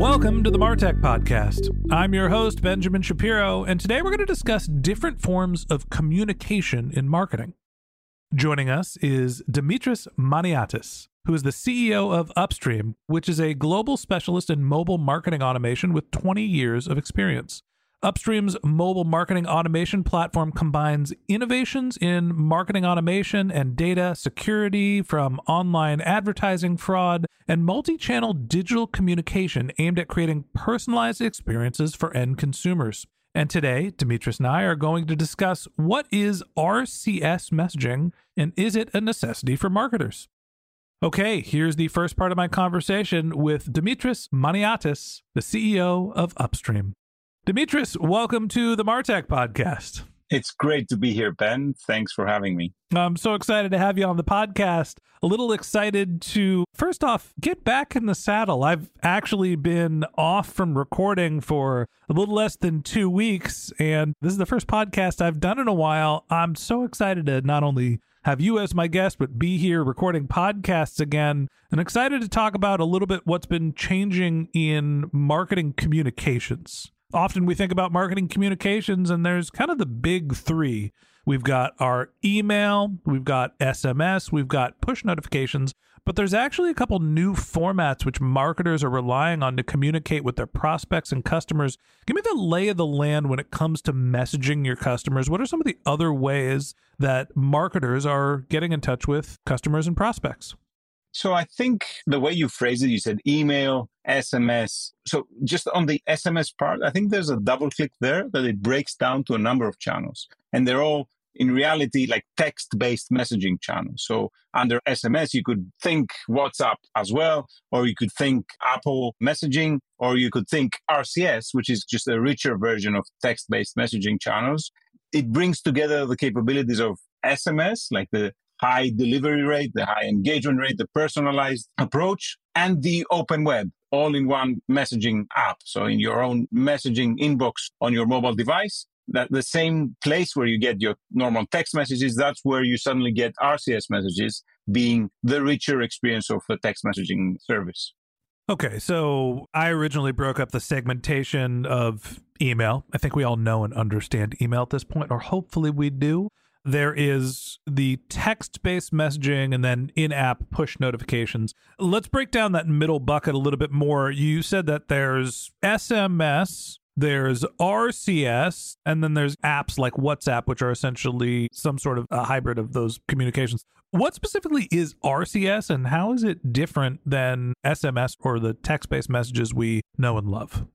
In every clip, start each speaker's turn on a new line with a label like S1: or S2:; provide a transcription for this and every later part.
S1: Welcome to the Martech Podcast. I'm your host, Benjamin Shapiro, and today we're going to discuss different forms of communication in marketing. Joining us is Dimitris Maniatis, who is the CEO of Upstream, which is a global specialist in mobile marketing automation with 20 years of experience. Upstream's mobile marketing automation platform combines innovations in marketing automation and data security from online advertising fraud and multi channel digital communication aimed at creating personalized experiences for end consumers. And today, Dimitris and I are going to discuss what is RCS messaging and is it a necessity for marketers? Okay, here's the first part of my conversation with Dimitris Maniatis, the CEO of Upstream. Dimitris, welcome to the Martech podcast.
S2: It's great to be here, Ben. Thanks for having me.
S1: I'm so excited to have you on the podcast. A little excited to, first off, get back in the saddle. I've actually been off from recording for a little less than two weeks, and this is the first podcast I've done in a while. I'm so excited to not only have you as my guest, but be here recording podcasts again. And excited to talk about a little bit what's been changing in marketing communications often we think about marketing communications and there's kind of the big three. We've got our email, we've got SMS, we've got push notifications, but there's actually a couple new formats which marketers are relying on to communicate with their prospects and customers. Give me the lay of the land when it comes to messaging your customers. What are some of the other ways that marketers are getting in touch with customers and prospects?
S2: So I think the way you phrase it, you said email, SMS. So just on the SMS part, I think there's a double click there that it breaks down to a number of channels. And they're all in reality like text based messaging channels. So under SMS, you could think WhatsApp as well, or you could think Apple messaging, or you could think RCS, which is just a richer version of text based messaging channels. It brings together the capabilities of SMS, like the high delivery rate, the high engagement rate, the personalized approach, and the open web all in one messaging app. So in your own messaging inbox on your mobile device, that the same place where you get your normal text messages, that's where you suddenly get RCS messages being the richer experience of a text messaging service.
S1: Okay, so I originally broke up the segmentation of email. I think we all know and understand email at this point, or hopefully we do there is the text based messaging and then in app push notifications. Let's break down that middle bucket a little bit more. You said that there's SMS, there's RCS, and then there's apps like WhatsApp, which are essentially some sort of a hybrid of those communications. What specifically is RCS and how is it different than SMS or the text based messages we know and love?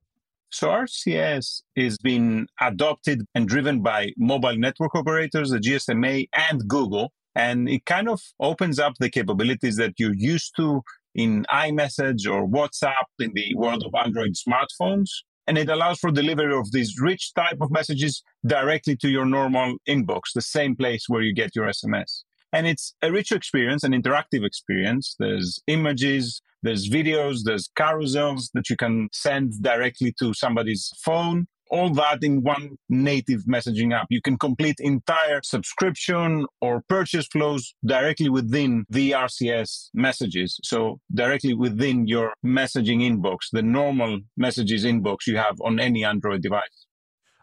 S2: So RCS is being adopted and driven by mobile network operators, the GSMA and Google. And it kind of opens up the capabilities that you're used to in iMessage or WhatsApp in the world of Android smartphones. And it allows for delivery of these rich type of messages directly to your normal inbox, the same place where you get your SMS. And it's a rich experience, an interactive experience. There's images, there's videos, there's carousels that you can send directly to somebody's phone. all that in one native messaging app. You can complete entire subscription or purchase flows directly within the RCS messages. So directly within your messaging inbox, the normal messages inbox you have on any Android device.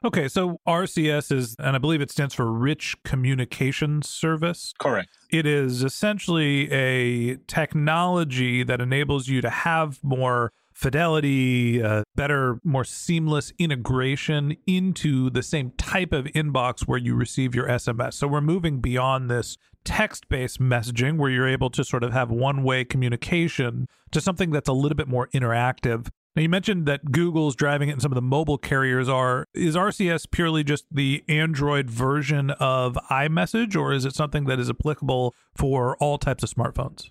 S1: Okay, so RCS is, and I believe it stands for Rich Communication Service.
S2: Correct.
S1: It is essentially a technology that enables you to have more fidelity, uh, better, more seamless integration into the same type of inbox where you receive your SMS. So we're moving beyond this text based messaging where you're able to sort of have one way communication to something that's a little bit more interactive. Now, you mentioned that Google's driving it and some of the mobile carriers are. Is RCS purely just the Android version of iMessage, or is it something that is applicable for all types of smartphones?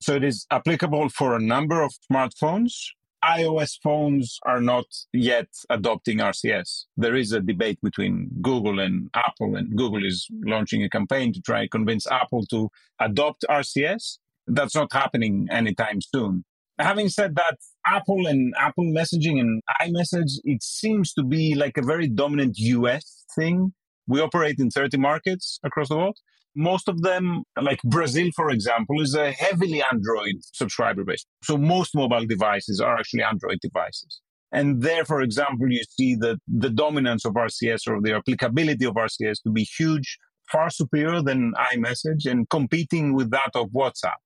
S2: So it is applicable for a number of smartphones iOS phones are not yet adopting RCS. There is a debate between Google and Apple, and Google is launching a campaign to try and convince Apple to adopt RCS. That's not happening anytime soon. Having said that, Apple and Apple messaging and iMessage, it seems to be like a very dominant US thing. We operate in 30 markets across the world most of them, like Brazil, for example, is a heavily Android subscriber base. So most mobile devices are actually Android devices. And there, for example, you see that the dominance of RCS or the applicability of RCS to be huge, far superior than iMessage and competing with that of WhatsApp.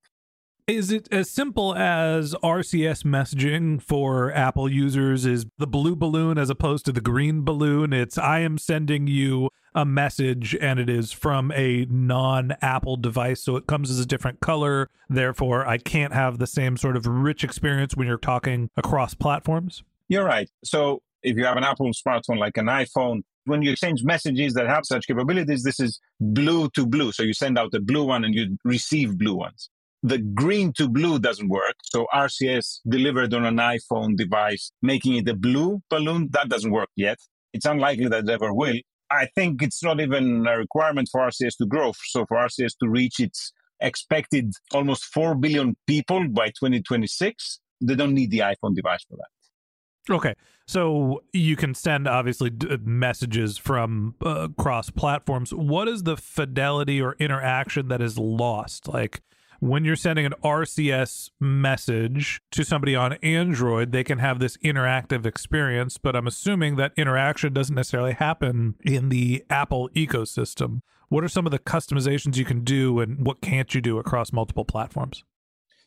S1: Is it as simple as RCS messaging for Apple users is the blue balloon as opposed to the green balloon? It's I am sending you a message and it is from a non Apple device. So it comes as a different color. Therefore, I can't have the same sort of rich experience when you're talking across platforms.
S2: You're right. So if you have an Apple smartphone like an iPhone, when you exchange messages that have such capabilities, this is blue to blue. So you send out a blue one and you receive blue ones. The green to blue doesn't work. So RCS delivered on an iPhone device, making it a blue balloon, that doesn't work yet. It's unlikely that it ever will. I think it's not even a requirement for RCS to grow. So for RCS to reach its expected almost 4 billion people by 2026, they don't need the iPhone device for that.
S1: Okay. So you can send obviously d- messages from uh, cross platforms. What is the fidelity or interaction that is lost? Like when you're sending an RCS message to somebody on Android, they can have this interactive experience, but I'm assuming that interaction doesn't necessarily happen in the Apple ecosystem. What are some of the customizations you can do and what can't you do across multiple platforms?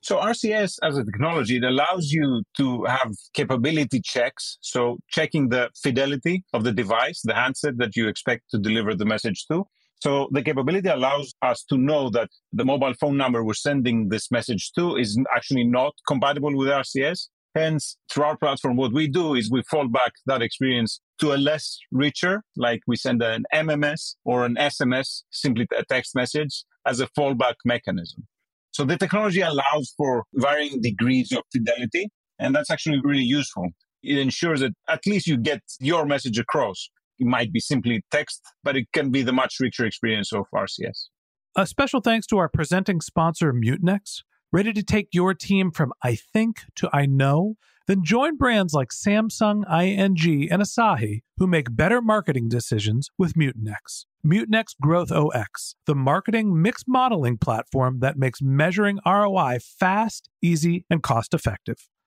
S2: So RCS as a technology, it allows you to have capability checks. So checking the fidelity of the device, the handset that you expect to deliver the message to. So the capability allows us to know that the mobile phone number we're sending this message to is actually not compatible with RCS. Hence, through our platform, what we do is we fall back that experience to a less richer, like we send an MMS or an SMS, simply a text message, as a fallback mechanism. So the technology allows for varying degrees of fidelity, and that's actually really useful. It ensures that at least you get your message across it might be simply text, but it can be the much richer experience of RCS.
S1: A special thanks to our presenting sponsor, Mutinex. Ready to take your team from I think to I know? Then join brands like Samsung, ING, and Asahi who make better marketing decisions with Mutinex. Mutinex GrowthOS, the marketing mix modeling platform that makes measuring ROI fast, easy, and cost effective.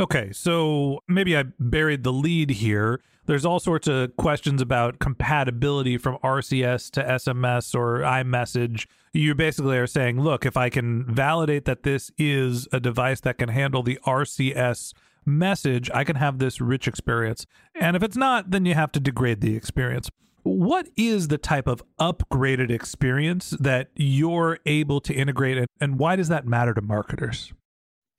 S1: Okay, so maybe I buried the lead here. There's all sorts of questions about compatibility from RCS to SMS or iMessage. You basically are saying, look, if I can validate that this is a device that can handle the RCS message, I can have this rich experience. And if it's not, then you have to degrade the experience. What is the type of upgraded experience that you're able to integrate, and why does that matter to marketers?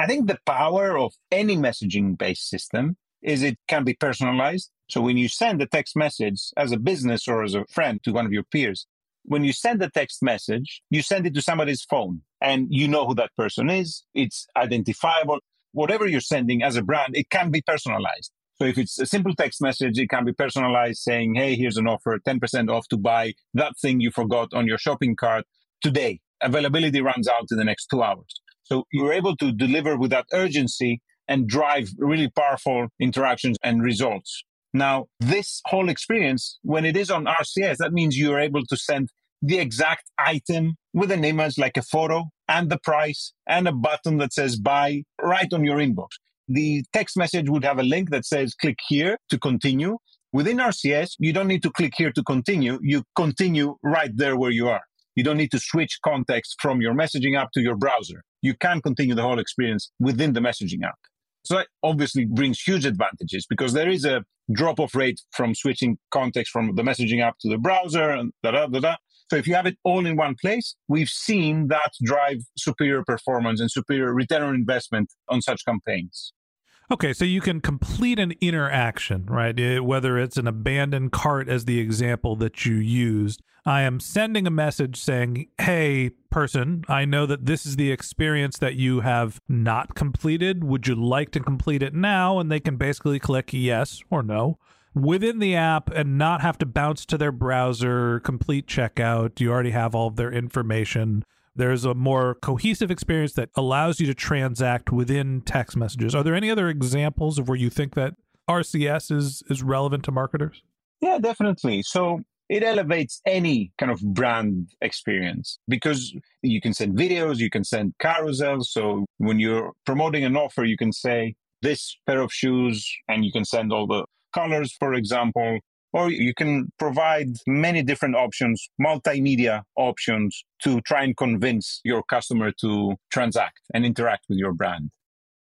S2: I think the power of any messaging based system is it can be personalized. So when you send a text message as a business or as a friend to one of your peers, when you send a text message, you send it to somebody's phone and you know who that person is. It's identifiable. Whatever you're sending as a brand, it can be personalized. So if it's a simple text message, it can be personalized saying, Hey, here's an offer, 10% off to buy that thing you forgot on your shopping cart today. Availability runs out in the next two hours. So you're able to deliver with that urgency and drive really powerful interactions and results. Now, this whole experience, when it is on RCS, that means you're able to send the exact item with an image like a photo and the price and a button that says buy right on your inbox. The text message would have a link that says click here to continue. Within RCS, you don't need to click here to continue. You continue right there where you are. You don't need to switch context from your messaging app to your browser. You can continue the whole experience within the messaging app. So that obviously brings huge advantages because there is a drop off rate from switching context from the messaging app to the browser and da da da da. So if you have it all in one place, we've seen that drive superior performance and superior return on investment on such campaigns.
S1: Okay, so you can complete an interaction, right? It, whether it's an abandoned cart, as the example that you used. I am sending a message saying, Hey, person, I know that this is the experience that you have not completed. Would you like to complete it now? And they can basically click yes or no within the app and not have to bounce to their browser, complete checkout. You already have all of their information. There's a more cohesive experience that allows you to transact within text messages. Are there any other examples of where you think that RCS is is relevant to marketers?
S2: Yeah, definitely. So it elevates any kind of brand experience because you can send videos, you can send carousels. So when you're promoting an offer, you can say this pair of shoes and you can send all the colors, for example or you can provide many different options, multimedia options to try and convince your customer to transact and interact with your brand.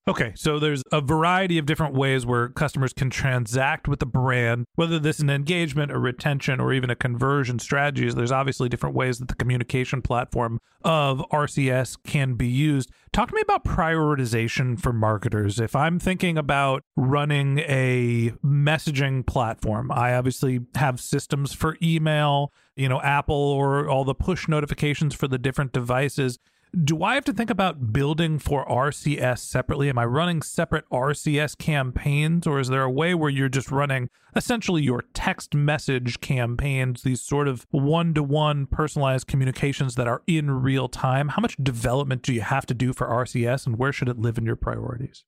S1: Okay, so there's a variety of different ways where customers can transact with the brand, whether this is an engagement, a retention, or even a conversion strategies. There's obviously different ways that the communication platform of RCS can be used. Talk to me about prioritization for marketers. If I'm thinking about running a messaging platform, I obviously have systems for email, you know, Apple or all the push notifications for the different devices do I have to think about building for RCS separately? Am I running separate RCS campaigns, or is there a way where you're just running essentially your text message campaigns, these sort of one to one personalized communications that are in real time? How much development do you have to do for RCS, and where should it live in your priorities?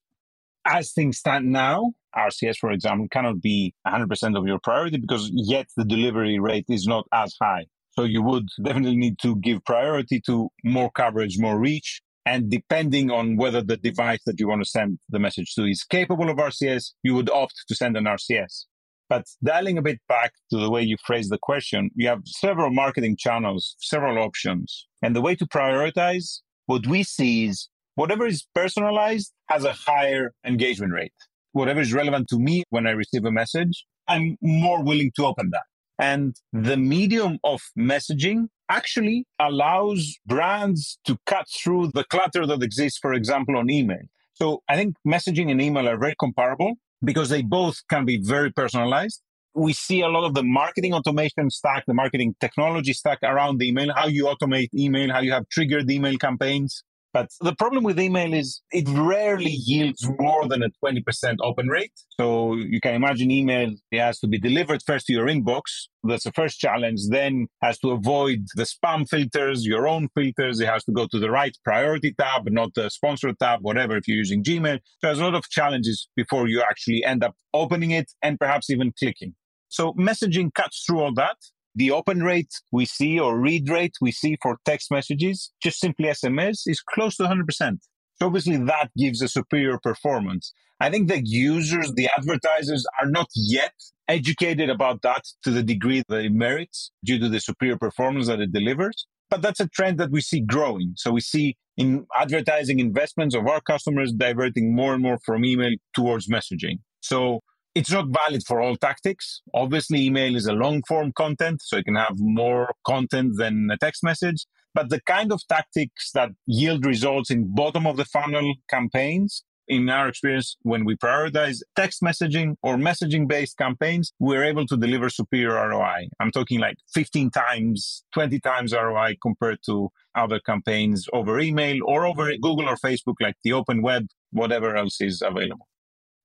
S2: As things stand now, RCS, for example, cannot be 100% of your priority because yet the delivery rate is not as high. So you would definitely need to give priority to more coverage, more reach. And depending on whether the device that you want to send the message to is capable of RCS, you would opt to send an RCS. But dialing a bit back to the way you phrase the question, we have several marketing channels, several options. And the way to prioritize what we see is whatever is personalized has a higher engagement rate. Whatever is relevant to me when I receive a message, I'm more willing to open that. And the medium of messaging actually allows brands to cut through the clutter that exists, for example, on email. So I think messaging and email are very comparable because they both can be very personalized. We see a lot of the marketing automation stack, the marketing technology stack around the email, how you automate email, how you have triggered email campaigns. But the problem with email is it rarely yields more than a 20% open rate. So you can imagine email it has to be delivered first to your inbox. That's the first challenge. Then has to avoid the spam filters, your own filters. It has to go to the right priority tab, not the sponsor tab, whatever, if you're using Gmail. So there's a lot of challenges before you actually end up opening it and perhaps even clicking. So messaging cuts through all that the open rate we see or read rate we see for text messages, just simply SMS, is close to 100%. So obviously that gives a superior performance. I think the users, the advertisers are not yet educated about that to the degree that it merits due to the superior performance that it delivers. But that's a trend that we see growing. So we see in advertising investments of our customers diverting more and more from email towards messaging. So it's not valid for all tactics. Obviously, email is a long form content, so it can have more content than a text message. But the kind of tactics that yield results in bottom of the funnel campaigns, in our experience, when we prioritize text messaging or messaging based campaigns, we're able to deliver superior ROI. I'm talking like 15 times, 20 times ROI compared to other campaigns over email or over Google or Facebook, like the open web, whatever else is available.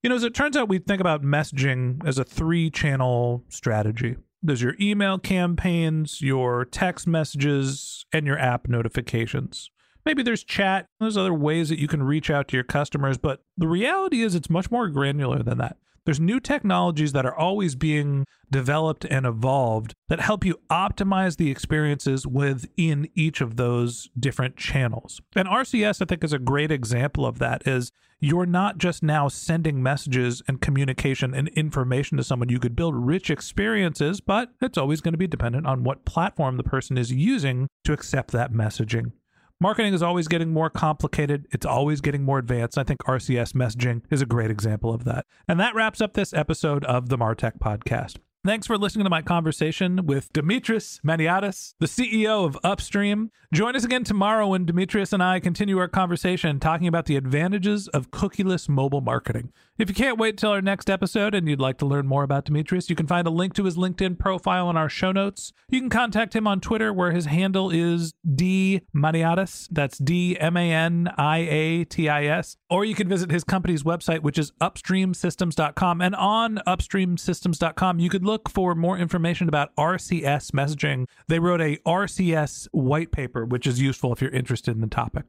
S1: You know, as it turns out, we think about messaging as a three channel strategy. There's your email campaigns, your text messages, and your app notifications. Maybe there's chat, there's other ways that you can reach out to your customers, but the reality is it's much more granular than that. There's new technologies that are always being developed and evolved that help you optimize the experiences within each of those different channels. And RCS I think is a great example of that is you're not just now sending messages and communication and information to someone you could build rich experiences, but it's always going to be dependent on what platform the person is using to accept that messaging. Marketing is always getting more complicated. It's always getting more advanced. I think RCS messaging is a great example of that. And that wraps up this episode of the Martech podcast. Thanks for listening to my conversation with Dimitris Maniatis, the CEO of Upstream. Join us again tomorrow when Dimitris and I continue our conversation talking about the advantages of cookieless mobile marketing. If you can't wait till our next episode and you'd like to learn more about Dimitris, you can find a link to his LinkedIn profile in our show notes. You can contact him on Twitter where his handle is D Maniatis. That's D M A N I A T I S. Or you can visit his company's website, which is upstreamsystems.com. And on upstreamsystems.com, you could look look for more information about RCS messaging, they wrote a RCS white paper, which is useful if you're interested in the topic.